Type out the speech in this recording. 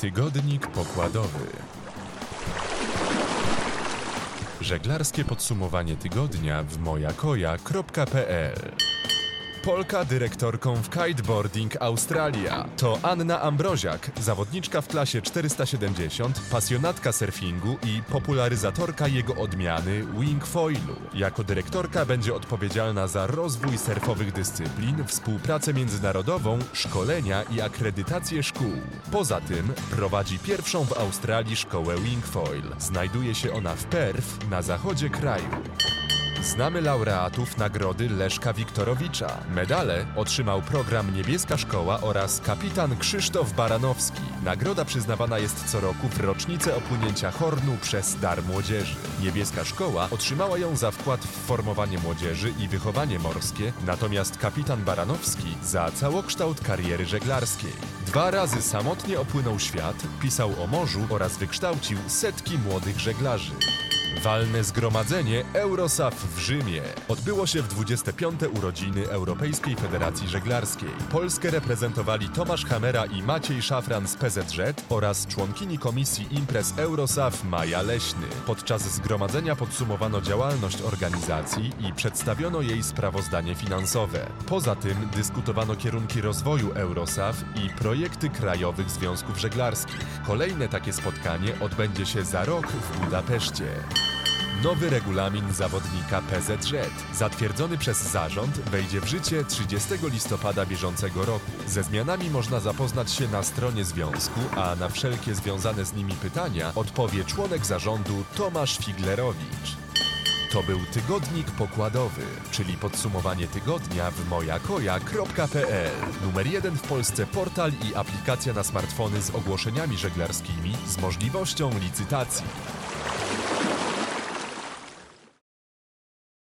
Tygodnik pokładowy. Żeglarskie podsumowanie tygodnia w mojakoja.pl Polka dyrektorką w kiteboarding Australia. To Anna Ambroziak, zawodniczka w klasie 470, pasjonatka surfingu i popularyzatorka jego odmiany wingfoilu. Jako dyrektorka będzie odpowiedzialna za rozwój surfowych dyscyplin, współpracę międzynarodową, szkolenia i akredytację szkół. Poza tym prowadzi pierwszą w Australii szkołę wingfoil. Znajduje się ona w Perth, na zachodzie kraju. Znamy laureatów nagrody Leszka Wiktorowicza. Medale otrzymał program Niebieska Szkoła oraz kapitan Krzysztof Baranowski. Nagroda przyznawana jest co roku w rocznicę opłynięcia Hornu przez Dar Młodzieży. Niebieska Szkoła otrzymała ją za wkład w formowanie młodzieży i wychowanie morskie, natomiast kapitan Baranowski za całokształt kariery żeglarskiej. Dwa razy samotnie opłynął świat, pisał o morzu oraz wykształcił setki młodych żeglarzy. Walne zgromadzenie Eurosaf w Rzymie. Odbyło się w 25. urodziny Europejskiej Federacji Żeglarskiej. Polskę reprezentowali Tomasz Hamera i Maciej Szafran z PZZ oraz członkini komisji imprez Eurosaf Maja Leśny. Podczas zgromadzenia podsumowano działalność organizacji i przedstawiono jej sprawozdanie finansowe. Poza tym dyskutowano kierunki rozwoju Eurosaf i projekty krajowych związków żeglarskich. Kolejne takie spotkanie odbędzie się za rok w Budapeszcie. Nowy regulamin zawodnika PZZ, zatwierdzony przez zarząd, wejdzie w życie 30 listopada bieżącego roku. Ze zmianami można zapoznać się na stronie związku, a na wszelkie związane z nimi pytania odpowie członek zarządu Tomasz Figlerowicz. To był tygodnik pokładowy, czyli podsumowanie tygodnia w mojakoja.pl. Numer jeden w Polsce portal i aplikacja na smartfony z ogłoszeniami żeglarskimi z możliwością licytacji.